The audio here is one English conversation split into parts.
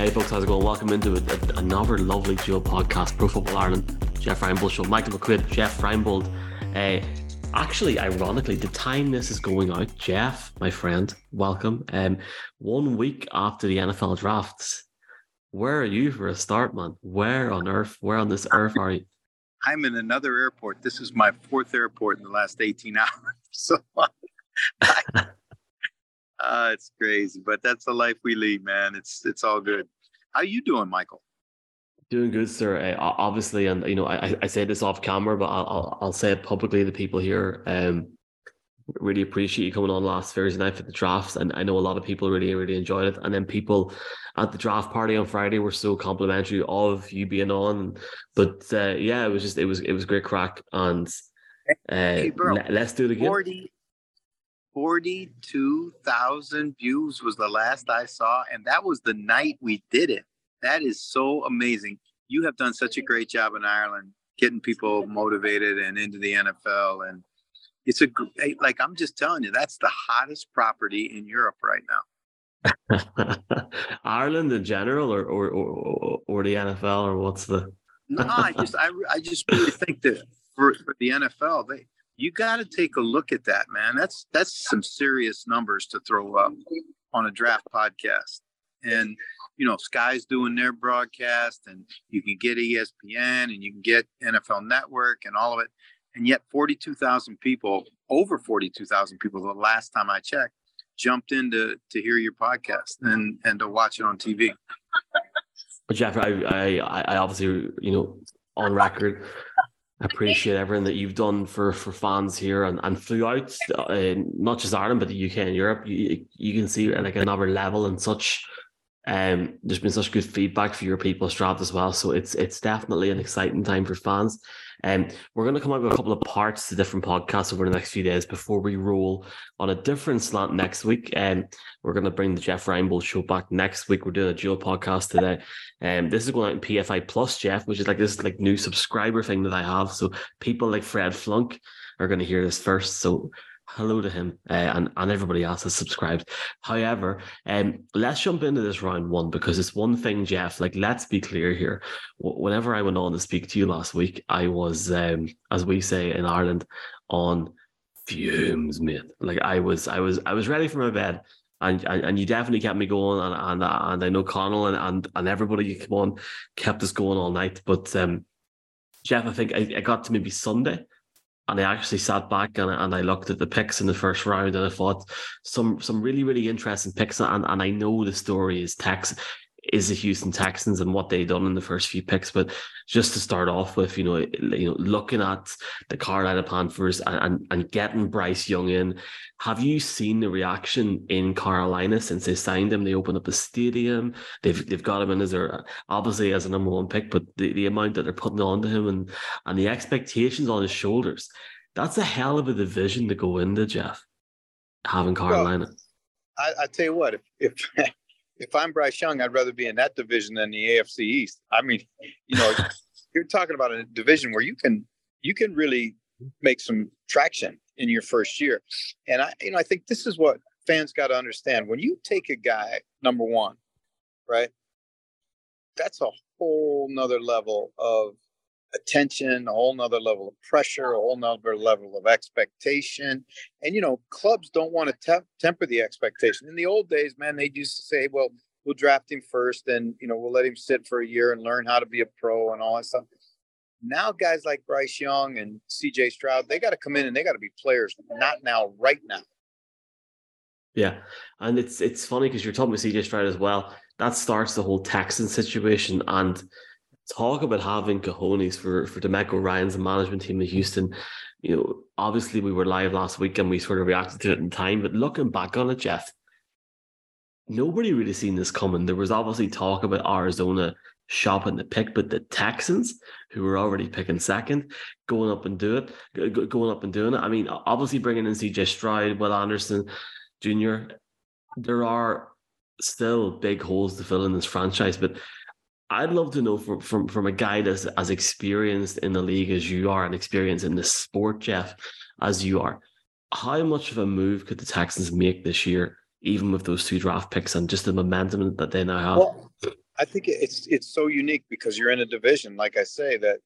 Hey folks, how's it going? Welcome into a, a, another lovely dual podcast, Pro Football Ireland, Jeff Reinebold Show, Michael McQuaid, Jeff Reinebold. Uh, actually, ironically, the time this is going out, Jeff, my friend, welcome. Um, one week after the NFL drafts, where are you for a start, man? Where on earth, where on this earth are you? I'm in another airport. This is my fourth airport in the last 18 hours. So I, uh, it's crazy, but that's the life we lead, man. It's it's all good. How you doing, Michael? Doing good, sir. Uh, obviously, and you know, I, I say this off camera, but I'll, I'll, I'll say it publicly to people here. Um, really appreciate you coming on last Thursday night for the drafts, and I know a lot of people really, really enjoyed it. And then people at the draft party on Friday were so complimentary of you being on. But uh, yeah, it was just it was it was great crack, and uh, hey, bro, let's do it again. 40, 42,000 views was the last I saw. And that was the night we did it. That is so amazing. You have done such a great job in Ireland getting people motivated and into the NFL. And it's a, like, I'm just telling you, that's the hottest property in Europe right now. Ireland in general, or, or or or the NFL, or what's the? no, I just I, I just really think that for, for the NFL, they you got to take a look at that, man. That's that's some serious numbers to throw up on a draft podcast. And you know, Sky's doing their broadcast, and you can get ESPN, and you can get NFL Network, and all of it. And yet, forty-two thousand people, over forty-two thousand people, the last time I checked, jumped in to to hear your podcast and and to watch it on TV. But Jeff, I I, I obviously you know on record appreciate everything that you've done for for fans here and, and throughout uh, not just Ireland but the UK and Europe. You you can see like another level and such um there's been such good feedback for your people's draft as well so it's it's definitely an exciting time for fans um, we're going to come up with a couple of parts to different podcasts over the next few days before we roll on a different slant next week. And um, we're going to bring the Jeff Reinebold show back next week. We're doing a dual podcast today. And um, this is going out in PFI Plus, Jeff, which is like this like new subscriber thing that I have. So people like Fred Flunk are going to hear this first. So hello to him uh, and, and everybody else has subscribed. However, um, let's jump into this round one because it's one thing, Jeff. Like, let's be clear here. Whenever I went on to speak to you last week, I was, um, as we say in Ireland, on fumes, mate. Like I was, I was, I was ready for my bed. And, and, and you definitely kept me going, and and, and I know Connell and, and and everybody you come on kept us going all night. But um, Jeff, I think I, I got to maybe Sunday, and I actually sat back and, and I looked at the picks in the first round and I thought some some really really interesting picks and, and I know the story is Tex is the Houston Texans and what they've done in the first few picks. But just to start off with, you know, you know, looking at the Carolina Panthers and, and, and getting Bryce Young in, have you seen the reaction in Carolina since they signed him? They opened up the stadium. They've they've got him in as their obviously as a number one pick, but the, the amount that they're putting on to him and and the expectations on his shoulders, that's a hell of a division to go into, Jeff. Having Carolina. Well, I, I tell you what, if if if I'm Bryce Young, I'd rather be in that division than the AFC East. I mean, you know, you're talking about a division where you can you can really make some traction in your first year. And I, you know, I think this is what fans got to understand. When you take a guy number one, right? That's a whole nother level of attention, a whole nother level of pressure, a whole nother level of expectation. And, you know, clubs don't want to te- temper the expectation. In the old days, man, they used to say, well, we'll draft him first and, you know, we'll let him sit for a year and learn how to be a pro and all that stuff. Now, guys like Bryce Young and CJ Stroud, they got to come in and they got to be players, not now, right now. Yeah. And it's it's funny because you're talking about CJ Stroud as well. That starts the whole Texan situation. And talk about having cojones for for DeMeco Ryans management team in Houston. You know, obviously we were live last week and we sort of reacted to it in time, but looking back on it, Jeff, nobody really seen this coming. There was obviously talk about Arizona shopping the pick, but the Texans, who were already picking second, going up and do it, going up and doing it. I mean, obviously bringing in CJ Stroud, Will Anderson Jr. There are still big holes to fill in this franchise, but I'd love to know from from from a guy that's as experienced in the league as you are and experienced in the sport, Jeff, as you are. How much of a move could the Texans make this year, even with those two draft picks and just the momentum that they now have? Well, I think it's it's so unique because you're in a division, like I say, that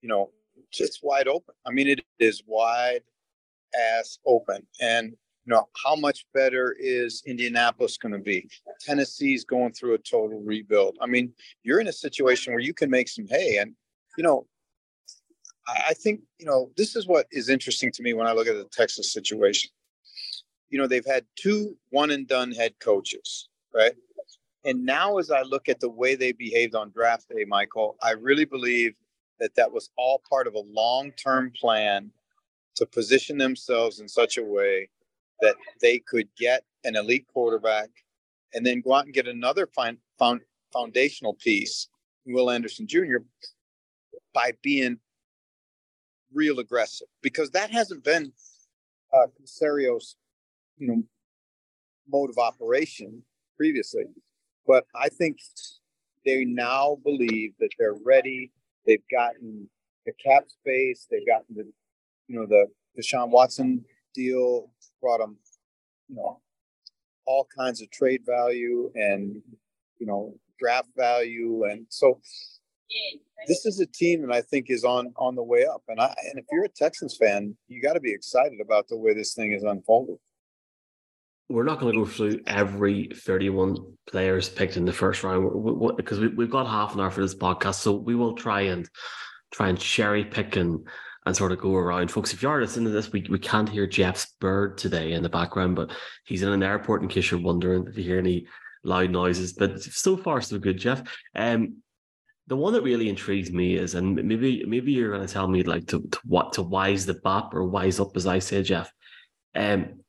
you know, just wide open. I mean, it is wide ass open, and you know, how much better is Indianapolis going to be? Tennessee's going through a total rebuild. I mean, you're in a situation where you can make some hay. And, you know, I think, you know, this is what is interesting to me when I look at the Texas situation. You know, they've had two one and done head coaches, right? And now, as I look at the way they behaved on draft day, Michael, I really believe that that was all part of a long term plan to position themselves in such a way that they could get an elite quarterback and then go out and get another fine, found, foundational piece, Will Anderson Jr., by being real aggressive because that hasn't been uh, Caserio's, you know, mode of operation previously. But I think they now believe that they're ready. They've gotten the cap space. They've gotten the, you know, the Deshaun Watson deal brought them, you know, all kinds of trade value and you know draft value, and so this is a team that I think is on on the way up. And I and if you're a Texans fan, you got to be excited about the way this thing is unfolded. We're not going to go through every 31 players picked in the first round because we, we, have got half an hour for this podcast, so we will try and try and cherry pick and and sort of go around. Folks, if you are listening to this, we, we can't hear Jeff's bird today in the background, but he's in an airport in case you're wondering if you hear any loud noises. But so far, so good, Jeff. Um, the one that really intrigues me is, and maybe maybe you're going to tell me like to, to what to wise the bop or wise up, as I say, Jeff. Um,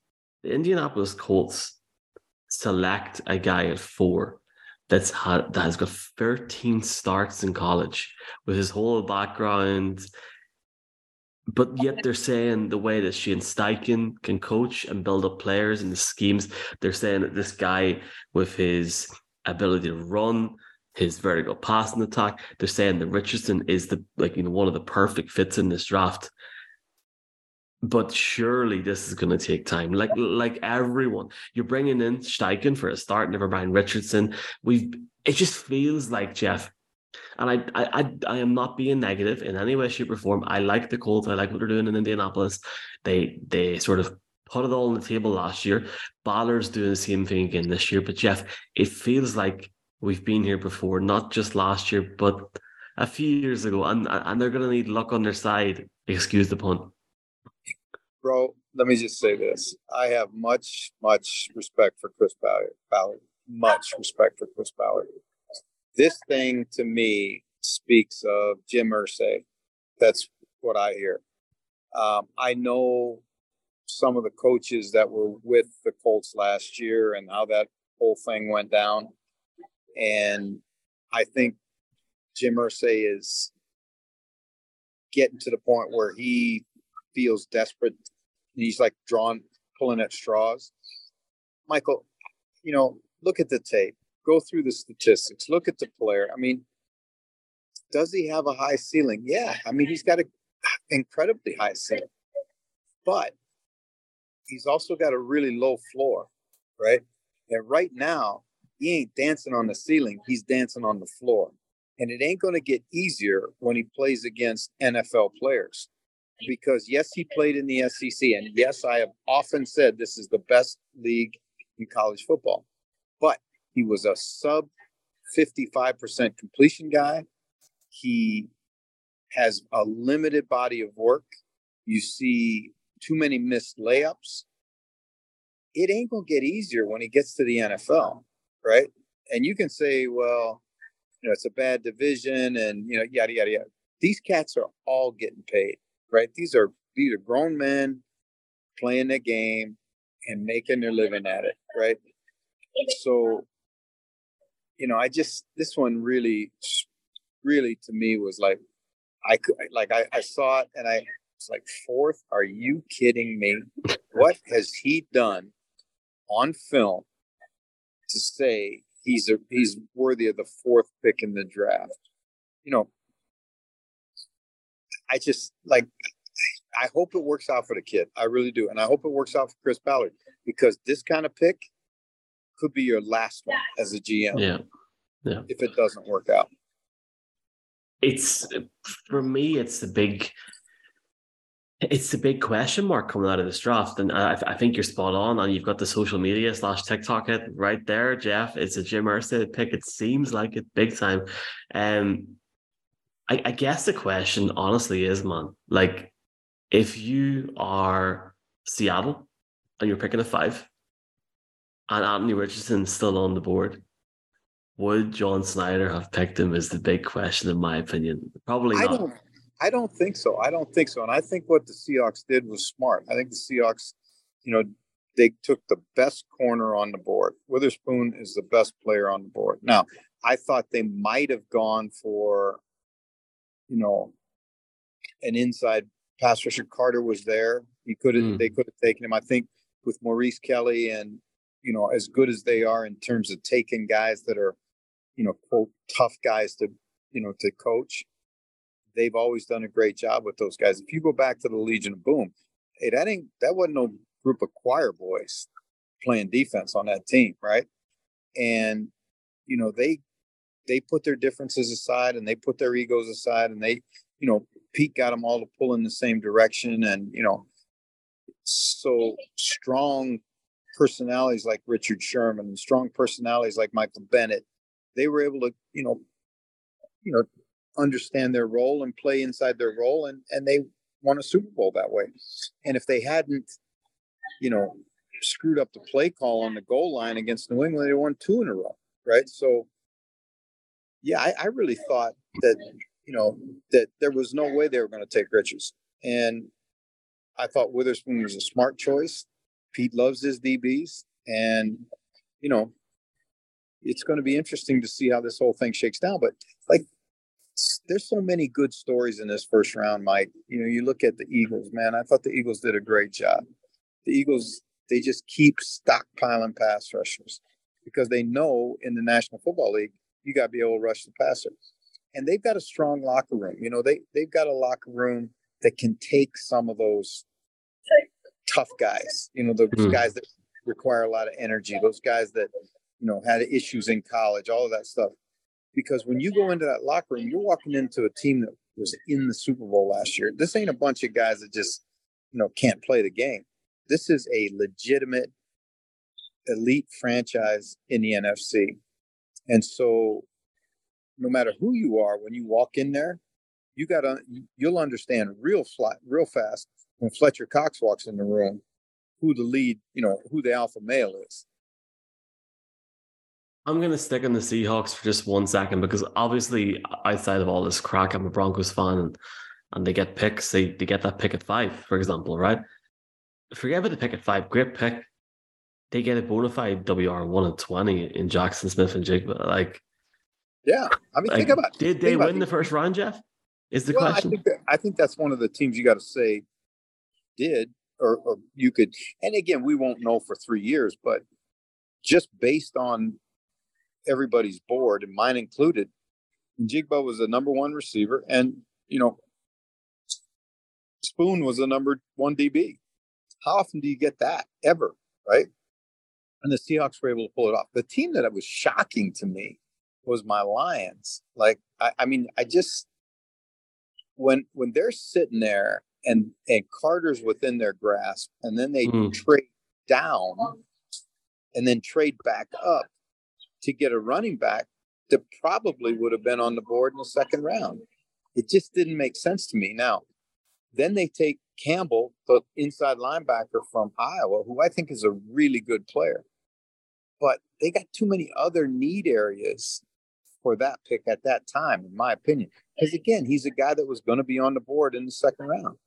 the Indianapolis Colts select a guy at four that's had that has got 13 starts in college with his whole background but yet they're saying the way that Shane Steichen can coach and build up players and the schemes, they're saying that this guy with his ability to run, his vertical passing attack, they're saying that Richardson is the like you know one of the perfect fits in this draft. But surely this is going to take time. Like like everyone, you're bringing in Steichen for a start, never mind Richardson. We've it just feels like Jeff and I, I, I, I am not being negative in any way, shape, or form. I like the Colts. I like what they're doing in Indianapolis. They, they sort of put it all on the table last year. Ballard's doing the same thing again this year. But Jeff, it feels like we've been here before, not just last year, but a few years ago, and and they're going to need luck on their side. Excuse the pun. Bro, let me just say this: I have much, much respect for Chris Ballard. Much respect for Chris Ballard. This thing to me speaks of Jim Irsay. That's what I hear. Um, I know some of the coaches that were with the Colts last year and how that whole thing went down. And I think Jim Irsay is getting to the point where he feels desperate. And he's like drawn, pulling at straws. Michael, you know, look at the tape go through the statistics, look at the player. I mean, does he have a high ceiling? Yeah. I mean, he's got an incredibly high ceiling, but he's also got a really low floor, right? And right now, he ain't dancing on the ceiling, he's dancing on the floor. And it ain't going to get easier when he plays against NFL players. Because, yes, he played in the SEC. And yes, I have often said this is the best league in college football. He was a sub 55% completion guy. He has a limited body of work. You see too many missed layups. It ain't going to get easier when he gets to the NFL, right? And you can say, well, you know, it's a bad division and, you know, yada, yada, yada. These cats are all getting paid, right? These are, these are grown men playing the game and making their living at it, right? So you know, I just this one really, really to me was like, I could like I, I saw it and I was like, fourth? Are you kidding me? What has he done on film to say he's a he's worthy of the fourth pick in the draft? You know, I just like I hope it works out for the kid. I really do. And I hope it works out for Chris Ballard because this kind of pick could be your last one as a GM. Yeah. Yeah. If it doesn't work out. It's for me, it's the big it's the big question mark coming out of this draft. And I, I think you're spot on. And you've got the social media slash TikTok hit right there, Jeff. It's a Jim Irsay pick. It seems like it big time. Um I, I guess the question honestly is, man, like if you are Seattle and you're picking a five and Anthony Richardson still on the board, would John Schneider have picked him is the big question in my opinion. Probably not. I don't I don't think so. I don't think so. And I think what the Seahawks did was smart. I think the Seahawks, you know, they took the best corner on the board. Witherspoon is the best player on the board. Now, I thought they might have gone for, you know, an inside pass rusher. Carter was there. He could have. Mm. They could have taken him. I think with Maurice Kelly and you know as good as they are in terms of taking guys that are, you know, quote tough guys to you know to coach. They've always done a great job with those guys. If you go back to the Legion of Boom, hey, that ain't that wasn't no group of choir boys playing defense on that team, right? And you know they they put their differences aside and they put their egos aside and they you know Pete got them all to pull in the same direction and you know so strong personalities like Richard Sherman and strong personalities like Michael Bennett they were able to you know you know understand their role and play inside their role and and they won a Super Bowl that way and if they hadn't you know screwed up the play call on the goal line against New England they won two in a row right so yeah I, I really thought that you know, that there was no way they were going to take Richards. And I thought Witherspoon was a smart choice. Pete loves his DBs. And, you know, it's going to be interesting to see how this whole thing shakes down. But like, there's so many good stories in this first round, Mike. You know, you look at the Eagles, man. I thought the Eagles did a great job. The Eagles, they just keep stockpiling pass rushers because they know in the National Football League, you got to be able to rush the passer and they've got a strong locker room. You know, they they've got a locker room that can take some of those tough guys. You know, those mm. guys that require a lot of energy. Those guys that you know had issues in college. All of that stuff. Because when you go into that locker room, you're walking into a team that was in the Super Bowl last year. This ain't a bunch of guys that just you know can't play the game. This is a legitimate elite franchise in the NFC. And so no matter who you are, when you walk in there, you got to you'll understand real flat, real fast when Fletcher Cox walks in the room who the lead, you know, who the alpha male is. I'm going to stick on the Seahawks for just one second because obviously, outside of all this crack, I'm a Broncos fan and, and they get picks. They, they get that pick at five, for example, right? Forget about the pick at five, great pick. They get a bona fide WR1 at 20 in Jackson Smith-Njigba. Like, yeah, I mean, like, think about. Did they win the first round, Jeff? Is the well, question? I think, that, I think that's one of the teams you got to say did, or, or you could. And again, we won't know for three years, but just based on everybody's board, and mine included, Njigba was the number one receiver, and you know, Spoon was the number one DB. How often do you get that ever, right? And the Seahawks were able to pull it off. The team that was shocking to me was my Lions. Like, I, I mean, I just when when they're sitting there and and Carter's within their grasp, and then they mm. trade down and then trade back up to get a running back that probably would have been on the board in the second round. It just didn't make sense to me. Now, then they take Campbell, the inside linebacker from Iowa, who I think is a really good player. But they got too many other need areas for that pick at that time, in my opinion. Because again, he's a guy that was going to be on the board in the second round.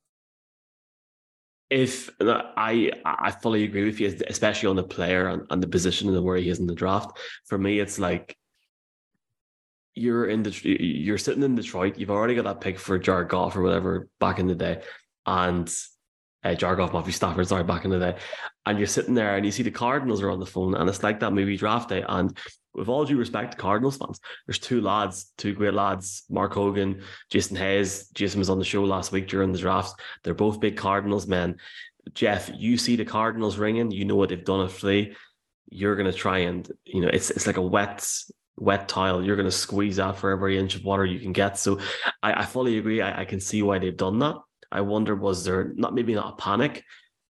If I I fully agree with you, especially on the player and, and the position and where he is in the draft. For me, it's like you're in the you're sitting in Detroit. You've already got that pick for Jared Goff or whatever back in the day, and uh, Jared Goff, Matthew Stafford, sorry, back in the day, and you're sitting there and you see the Cardinals are on the phone, and it's like that movie draft day, and with all due respect to Cardinals fans, there's two lads, two great lads, Mark Hogan, Jason Hayes. Jason was on the show last week during the draft. They're both big Cardinals men. Jeff, you see the Cardinals ringing, you know what they've done at Flea. You're gonna try and you know it's it's like a wet wet tile. You're going to squeeze out for every inch of water you can get. So I, I fully agree. I, I, can see why they've done that. I wonder, was there not maybe not a panic,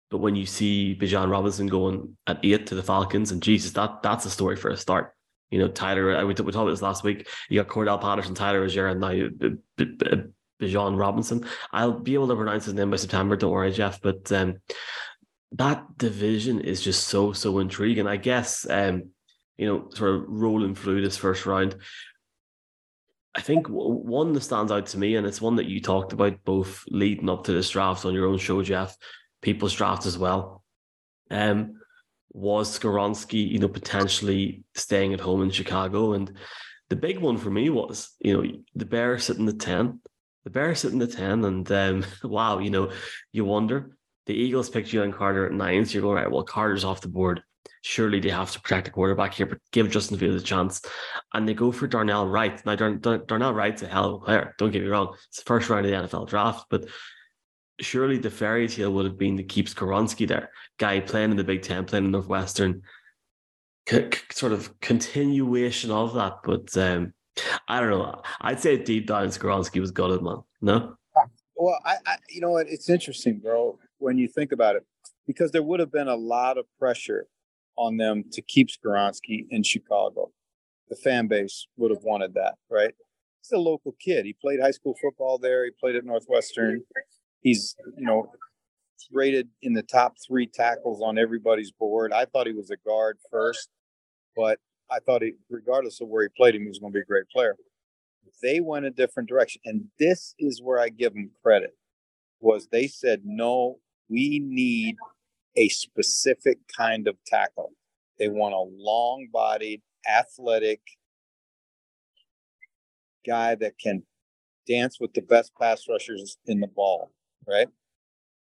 but when you see Bijan Robinson going at eight to the Falcons, and Jesus, that that's a story for a start. You know, Tyler, we, we talked about this last week. You got Cordarrelle Patterson, Tyler Allgeier, and now Bijan Robinson. I'll be able to pronounce his name by September. Don't worry, Jeff. But um, that division is just so so intriguing. I guess um, you know, sort of rolling through this first round. I think one that stands out to me, and it's one that you talked about both leading up to this draft on your own show, Jeff, people's draft as well. Um, was Skoronski, you know, potentially staying at home in Chicago? And the big one for me was, you know, the Bears sitting at 10. The Bears sitting at 10, and um, wow, you know, you wonder. The Eagles picked Jalen Carter at nine, so you're going, right, well, Carter's off the board surely they have to protect the quarterback here, but give Justin Fields a chance. And they go for Darnell Wright. Now, Darn, Darn, Darnell Wright's a hell of a player. Don't get me wrong. It's the first round of the NFL draft, but surely the fairy tale would have been to keep Skoronski there. Guy playing in the Big Ten, playing in Northwestern. C- sort of continuation of that. But um, I don't know. I'd say deep down, Skoronski was gutted, man. No? Well, I, I you know what? It's interesting, bro, when you think about it, because there would have been a lot of pressure on them to keep Skoronski in Chicago. The fan base would have wanted that, right? He's a local kid. He played high school football there. He played at Northwestern. He's, you know, rated in the top three tackles on everybody's board. I thought he was a guard first, but I thought he, regardless of where he played him, he was going to be a great player. They went a different direction. And this is where I give them credit was they said, no, we need a specific kind of tackle. They want a long bodied, athletic guy that can dance with the best pass rushers in the ball, right?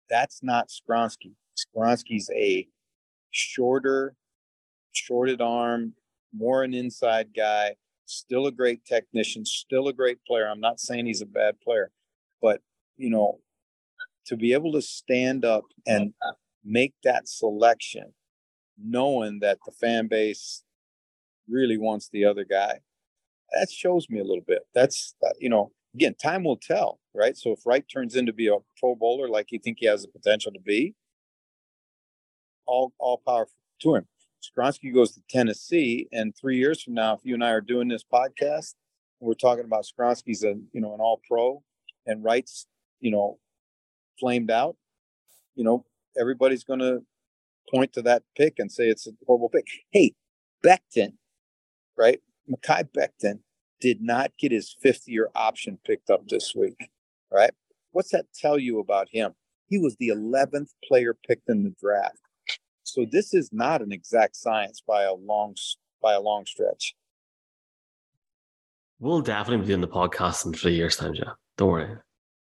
That's not Skoronski. Skoronski's a shorter, shorted arm, more an inside guy, still a great technician, still a great player. I'm not saying he's a bad player, but you know, to be able to stand up and make that selection knowing that the fan base really wants the other guy that shows me a little bit that's uh, you know again time will tell right so if wright turns into be a pro bowler like you think he has the potential to be all all power to him Skoronski goes to Tennessee, and three years from now, if you and I are doing this podcast, we're talking about Skoronski's a you know an All Pro, and Wright's you know flamed out. You know, everybody's going to point to that pick and say it's a horrible pick. Hey, Becton, right? Mekhi Becton did not get his fifth year option picked up this week, right? What's that tell you about him? He was the 11th player picked in the draft. So this is not an exact science by a long by a long stretch. We'll definitely be doing the podcast in three years' time, Joe. Don't worry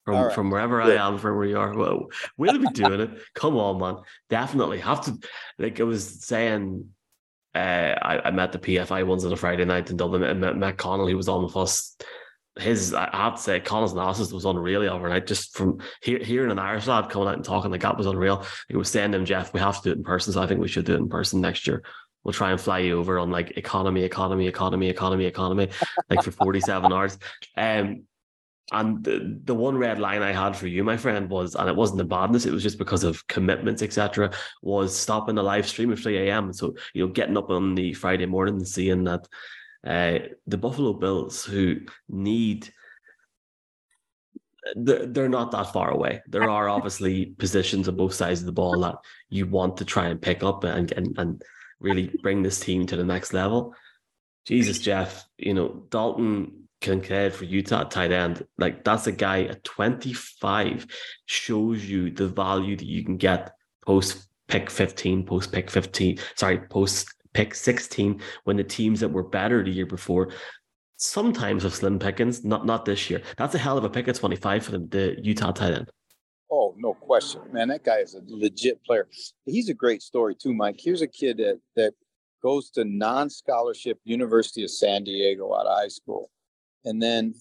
from right. from wherever I am, from where you are. Well, we'll be doing it. Come on, man. Definitely have to. Like I was saying, uh, I, I met the PFI ones on a Friday night in Dublin and met Matt Connell. He was on with us. His, I have to say, Connell's analysis was unreal overnight. Just from hear, hearing an Irish lad coming out and talking like that was unreal. He was saying to him, Jeff, we have to do it in person. So I think we should do it in person next year we'll try and fly you over on like economy, economy, economy, economy, economy, like for 47 hours. Um, and the, the one red line I had for you, my friend, was, and it wasn't the badness, it was just because of commitments, etc., was stopping the live stream at 3 a.m. So, you know, getting up on the Friday morning and seeing that uh, the Buffalo Bills, who need they're, they're not that far away. There are obviously positions on both sides of the ball that you want to try and pick up and, and, and really bring this team to the next level. Jesus, Jeff, you know, Dalton Kincaid for Utah tight end, like that's a guy at 25 shows you the value that you can get post pick 15, post pick 15, sorry, post pick 16 when the teams that were better the year before sometimes have slim pickings, not not this year. That's a hell of a pick at 25 for the, Utah tight end. Oh, no question. Man, that guy is a legit player. He's a great story too, Mike. Here's a kid that that goes to non-scholarship University of San Diego out of high school and then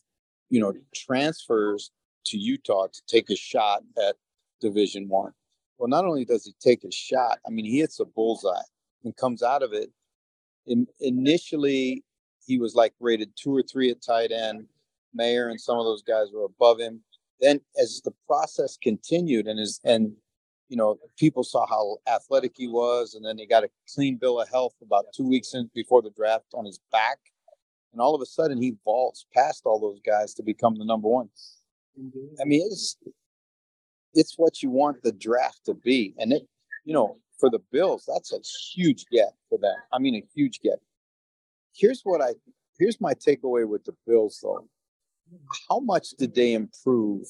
you know transfers to Utah to take a shot at Division One. Well, not only does he take a shot, I mean he hits a bullseye and comes out of it. In, initially, he was like rated two or three at tight end. Mayer and some of those guys were above him. Then as the process continued and his and you know, people saw how athletic he was, and then he got a clean bill of health about two weeks in before the draft on his back, and all of a sudden he vaults past all those guys to become the number one. I mean, it's it's what you want the draft to be, and it, you know, for the Bills, that's a huge get for them. I mean, a huge get. Here's what I here's my takeaway with the Bills, though. How much did they improve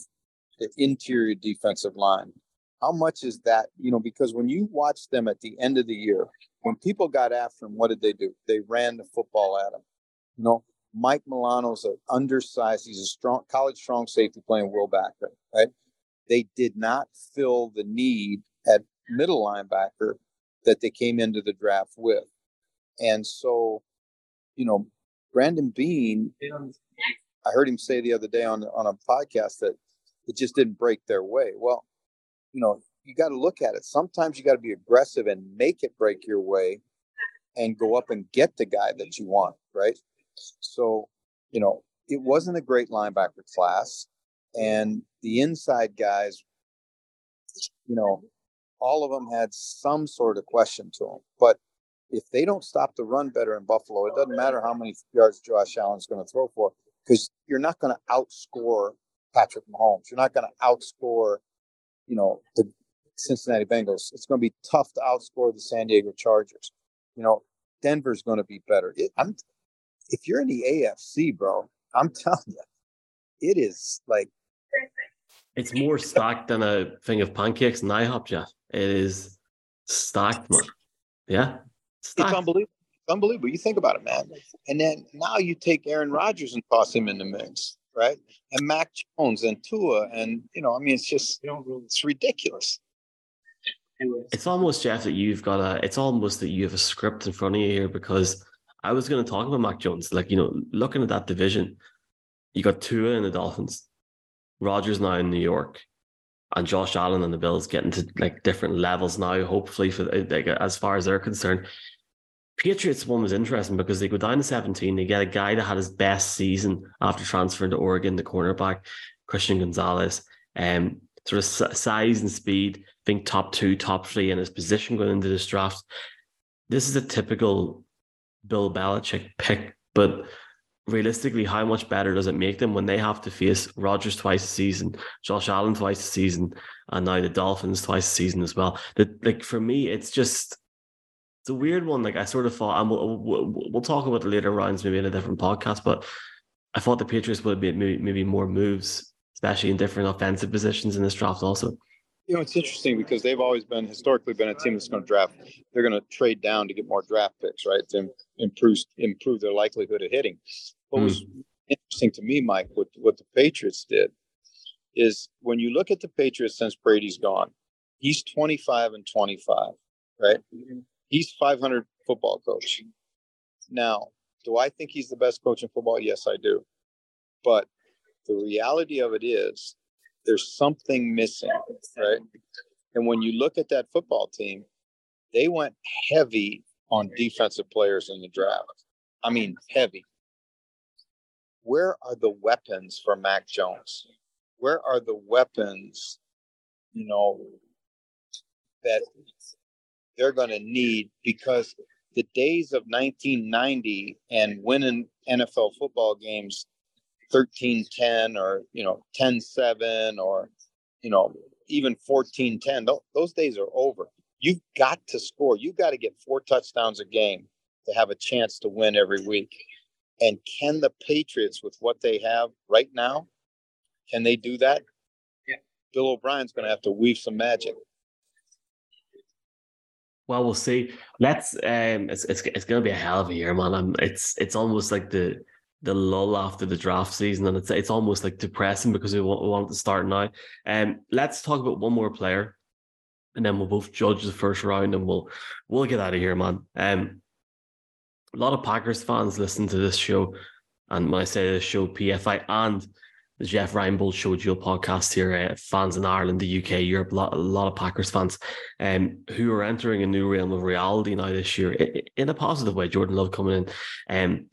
the interior defensive line? How much is that? You know, because when you watch them at the end of the year, when people got after them, what did they do? They ran the football at him. You know, Mike Milano's an undersized, he's a strong college strong safety playing will backer, right? They did not fill the need at middle linebacker that they came into the draft with. And so, you know, Brandon Beane, I heard him say the other day on on a podcast that it just didn't break their way. Well, you know, you got to look at it. Sometimes you got to be aggressive and make it break your way and go up and get the guy that you want, right? So, you know, it wasn't a great linebacker class. And the inside guys, you know, all of them had some sort of question to them. But if they don't stop the run better in Buffalo, it doesn't matter how many yards Josh Allen's going to throw for, because you're not going to outscore Patrick Mahomes. You're not going to outscore you know, the Cincinnati Bengals. It's going to be tough to outscore the San Diego Chargers. You know, Denver's going to be better. It, I'm, if you're in the AFC, bro, I'm telling you, it is like it's more stacked than a thing of pancakes and IHOP, Jeff. It is stacked, man. Yeah, stacked. it's unbelievable. It's unbelievable. You think about it, man. And then now you take Aaron Rodgers and toss him in the mix right? And Mac Jones and Tua, and you know, I mean, it's just it's ridiculous. It's almost Jeff that you've got a. It's almost that you have a script in front of you here because I was going to talk about Mac Jones. Like you know, looking at that division, you got Tua in the Dolphins, Rodgers now in New York, and Josh Allen and the Bills getting to like different levels now. Hopefully, for like, as far as they're concerned, Patriots one was interesting because they go down to 17. They get a guy that had his best season after transferring to Oregon, the cornerback, Christian Gonzalez. Um, sort of size and speed, I think top two, top three in his position going into this draft. This is a typical Bill Belichick pick, but realistically, how much better does it make them when they have to face Rodgers twice a season, Josh Allen twice a season, and now the Dolphins twice a season as well? That like for me, it's just it's a weird one. Like I sort of thought, and we'll, we'll, we'll talk about the later rounds maybe in a different podcast, but I thought the Patriots would have made maybe, maybe more moves, especially in different offensive positions in this draft also. You know, it's interesting because they've always been historically been a team that's going to draft. They're going to trade down to get more draft picks, right? To improve improve their likelihood of hitting. What mm. was interesting to me, Mike, what what the Patriots did is when you look at the Patriots since Brady's gone, he's 25 and 25, right? He's 500 football coach. Now, do I think he's the best coach in football? Yes, I do. But the reality of it is there's something missing, right? And when you look at that football team, they went heavy on defensive players in the draft. I mean, heavy. Where are the weapons for Mac Jones? Where are the weapons, you know, that they're going to need because the days of 1990 and winning NFL football games 13-10 or you know 10-7 or you know even 14-10 those days are over you've got to score you've got to get four touchdowns a game to have a chance to win every week and can the patriots with what they have right now can they do that yeah. bill o'brien's going to have to weave some magic well, we'll see. Let's. Um, it's it's it's gonna be a hell of a year, man. I'm, it's it's almost like the the lull after the draft season, and it's it's almost like depressing because we want, we want to start now. Um, let's talk about one more player, and then we'll both judge the first round, and we'll we'll get out of here, man. Um, a lot of Packers fans listen to this show, and when I say this show, PFI and the Jeff Reinebold Show Dual podcast here, uh, fans in Ireland, the UK, Europe, a lot, a lot of Packers fans um, who are entering a new realm of reality now this year in, in a positive way. Jordan Love coming in. Um,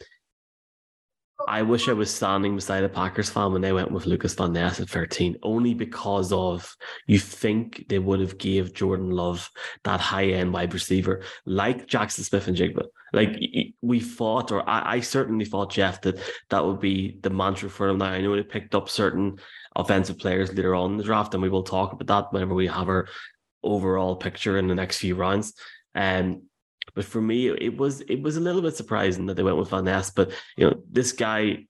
I wish I was standing beside a Packers fan when they went with Lucas Van Ness at 13, only because of you think they would have gave Jordan Love that high end wide receiver like Jackson Smith-Njigba. Like we thought, or I, I, certainly thought, Jeff, that that would be the mantra for him. Now I know they picked up certain offensive players later on in the draft, and we will talk about that whenever we have our overall picture in the next few rounds. And um, but for me, it was it was a little bit surprising that they went with Van Ness. But you know, this guy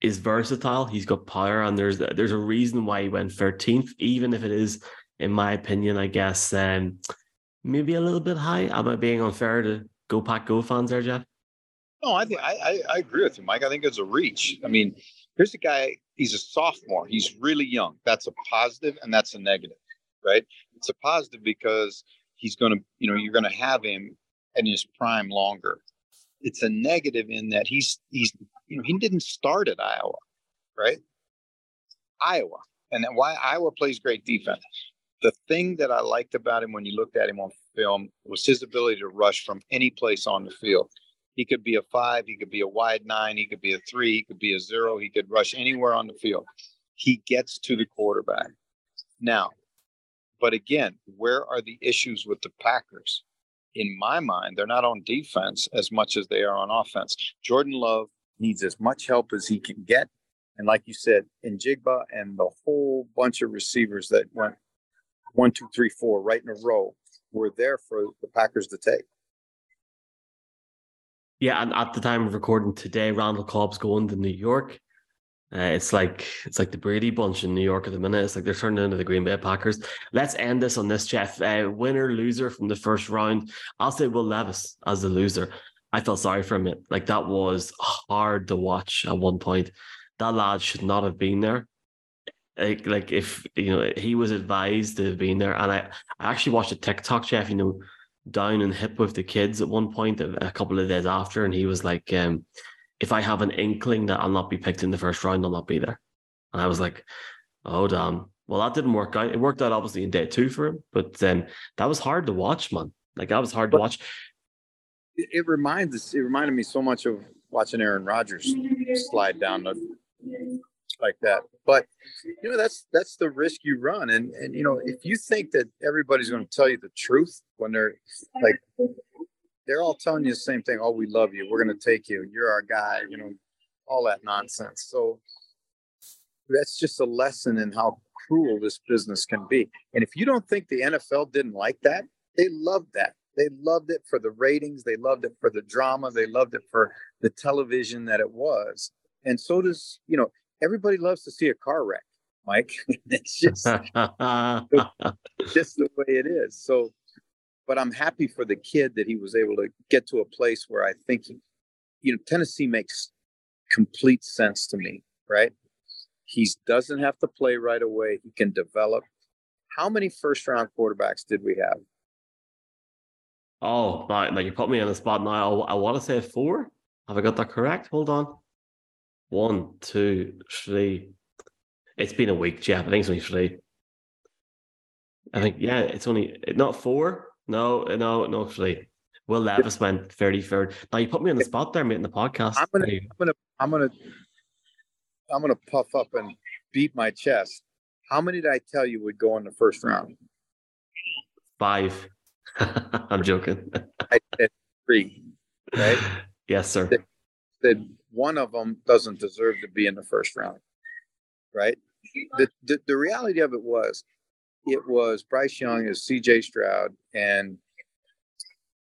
is versatile. He's got power, and there's there's a reason why he went 13th, even if it is, in my opinion, I guess, um, maybe a little bit high. Am I being unfair to Go Pack Go fans there, Jeff? No, I think I, I, agree with you, Mike. I think it's a reach. I mean, here's a guy. He's a sophomore. He's really young. That's a positive, and that's a negative, right? It's a positive because he's going to, you know, you're going to have him in his prime longer. It's a negative in that he's he's you know he didn't start at Iowa, right? Iowa, and why Iowa plays great defense. The thing that I liked about him when you looked at him on film was his ability to rush from any place on the field. He could be a five, he could be a wide nine, he could be a three, he could be a zero, he could rush anywhere on the field. He gets to the quarterback. Now, but again, where are the issues with the Packers? In my mind, they're not on defense as much as they are on offense. Jordan Love needs as much help as he can get. And like you said, Njigba and the whole bunch of receivers that went one, two, three, four right in a row were there for the Packers to take. Yeah, and at the time of recording today, Randall Cobb's going to New York. Uh, it's like it's like the Brady bunch in New York at the minute. It's like they're turning into the Green Bay Packers. Let's end this on this, Jeff. Uh, winner loser from the first round. I'll say Will Levis as the loser. I felt sorry for him. Like that was hard to watch at one point. That lad should not have been there. Like, like if you know he was advised to have been there, and I, I actually watched a TikTok, Jeff. You know, down and hip with the kids at one point a, couple of days after, and he was like, um, if I have an inkling that I'll not be picked in the first round, I'll not be there. And I was like, oh damn. Well, that didn't work out. It worked out obviously in day two for him, but um, that was hard to watch, man. Like that was hard but to watch. It, reminds us. It reminded me so much of watching Aaron Rodgers slide down the, like that. But you know that's that's the risk you run, and and you know if you think that everybody's going to tell you the truth when they're like they're all telling you the same thing. Oh, we love you. We're going to take you. You're our guy. You know, all that nonsense. So that's just a lesson in how cruel this business can be. And if you don't think the NFL didn't like that, they loved that. They loved it for the ratings. They loved it for the drama. They loved it for the television that it was. And so does, you know, everybody loves to see a car wreck, Mike. it's just, just the way it is. So but I'm happy for the kid that he was able to get to a place where I think, he, you know, Tennessee makes complete sense to me, right? He doesn't have to play right away. He can develop. How many first round quarterbacks did we have? Oh, now, you put me on the spot now. I, I want to say four. Have I got that correct? Hold on. One, two, three. It's been a week, Jeff. I think it's only three. I think, yeah, it's only not four. No, no, no, actually. Will Levis went 33rd. Now you put me on the spot there, mate, in the podcast. I'm gonna, I'm gonna, I'm gonna, I'm gonna puff up and beat my chest. How many did I tell you would go in the first round? Five. I'm joking. I said three. Right? Yes, sir. That, that one of them doesn't deserve to be in the first round. Right? The, the the reality of it was it was Bryce Young as C.J. Stroud, and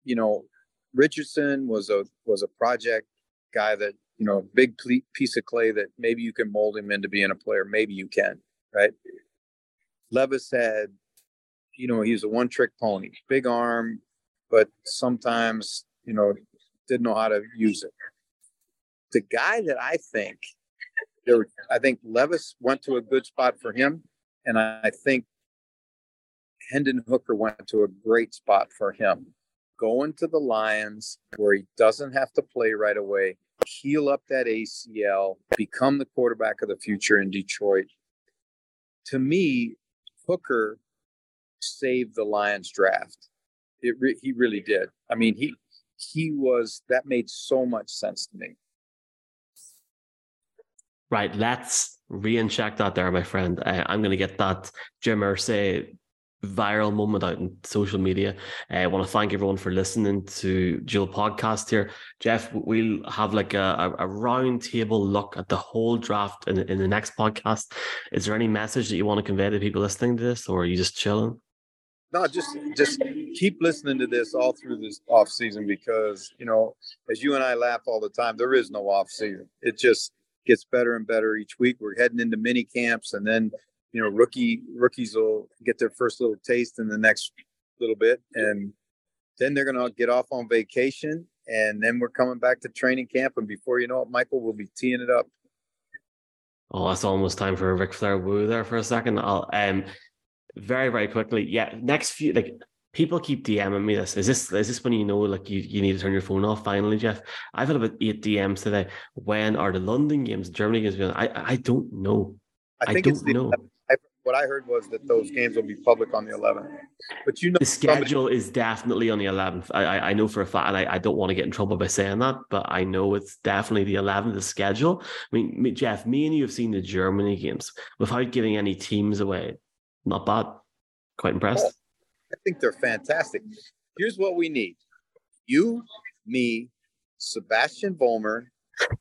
you know Richardson was a was a project guy that you know big piece of clay that maybe you can mold him into being a player, maybe you can, right? Levis had, you know, he's a one trick pony, big arm, but sometimes you know didn't know how to use it. The guy that I think there, I think Levis went to a good spot for him, and I think Hendon Hooker went to a great spot for him. Going to the Lions where he doesn't have to play right away, heal up that ACL, become the quarterback of the future in Detroit. To me, Hooker saved the Lions draft. It re- he really did. I mean, he he was that made so much sense to me. Right, let's re-inject that there, my friend. I'm going to get that Jim Irsay viral moment out in social media. Uh, I want to thank everyone for listening to Dual Podcast here. Jeff, we'll have like a, a, round table look at the whole draft in, in the next podcast. Is there any message that you want to convey to people listening to this, or are you just chilling? No, just just keep listening to this all through this off season because you know, as you and I laugh all the time, there is no off season. It just gets better and better each week. We're heading into mini camps, and then you know, rookie rookies will get their first little taste in the next little bit, and then they're gonna get off on vacation, and then we're coming back to training camp, and before you know it, Michael will be teeing it up. Oh, that's almost time for a Ric Flair woo there for a second. I'll um very very quickly. Yeah, next few like people keep DMing me this. Is this is this when you know like you, you need to turn your phone off finally, Jeff? I've had about eight DMs today. When are the London games, Germany games? I I don't know. I think I it's the, know. I, what I heard was that those games will be public on the 11th. But you know, the schedule somebody... is definitely on the 11th. I, I, I know for a fact, and I, I don't want to get in trouble by saying that, but I know it's definitely the 11th. The schedule. I mean, Jeff, me and you have seen the Germany games without giving any teams away. Not bad. Quite impressed. Oh, I think they're fantastic. Here's what we need: you, me, Sebastian Vollmer, a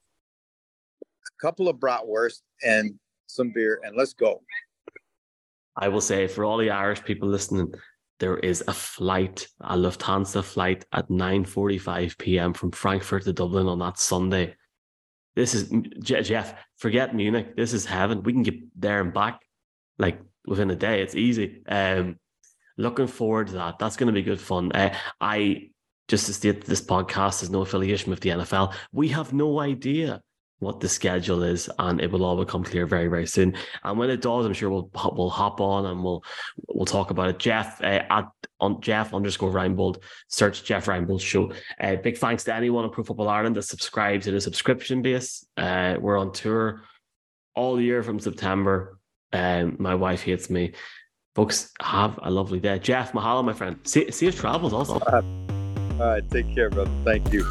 couple of bratwurst, and some beer, and let's go. I will say for all the Irish people listening, there is a flight, a Lufthansa flight at 9:45 p.m. from Frankfurt to Dublin on that Sunday. This is Jeff. Forget Munich. This is heaven. We can get there and back like within a day. It's easy. Um, looking forward to that. That's going to be good fun. Uh, I just to state this podcast has no affiliation with the NFL. We have no idea what the schedule is, and it will all become clear very, very soon. And when it does, I'm sure we'll we'll hop on and we'll we'll talk about it. Jeff uh, at on Jeff underscore Reinebold, search Jeff Reinebold show. Uh, big thanks to anyone in Pro Football Ireland that subscribes to the subscription base. Uh, we're on tour all year from September. Um, my wife hates me. Folks, have a lovely day. Jeff Mahalo, my friend. See, see travels also. All right, take care, brother. Thank you.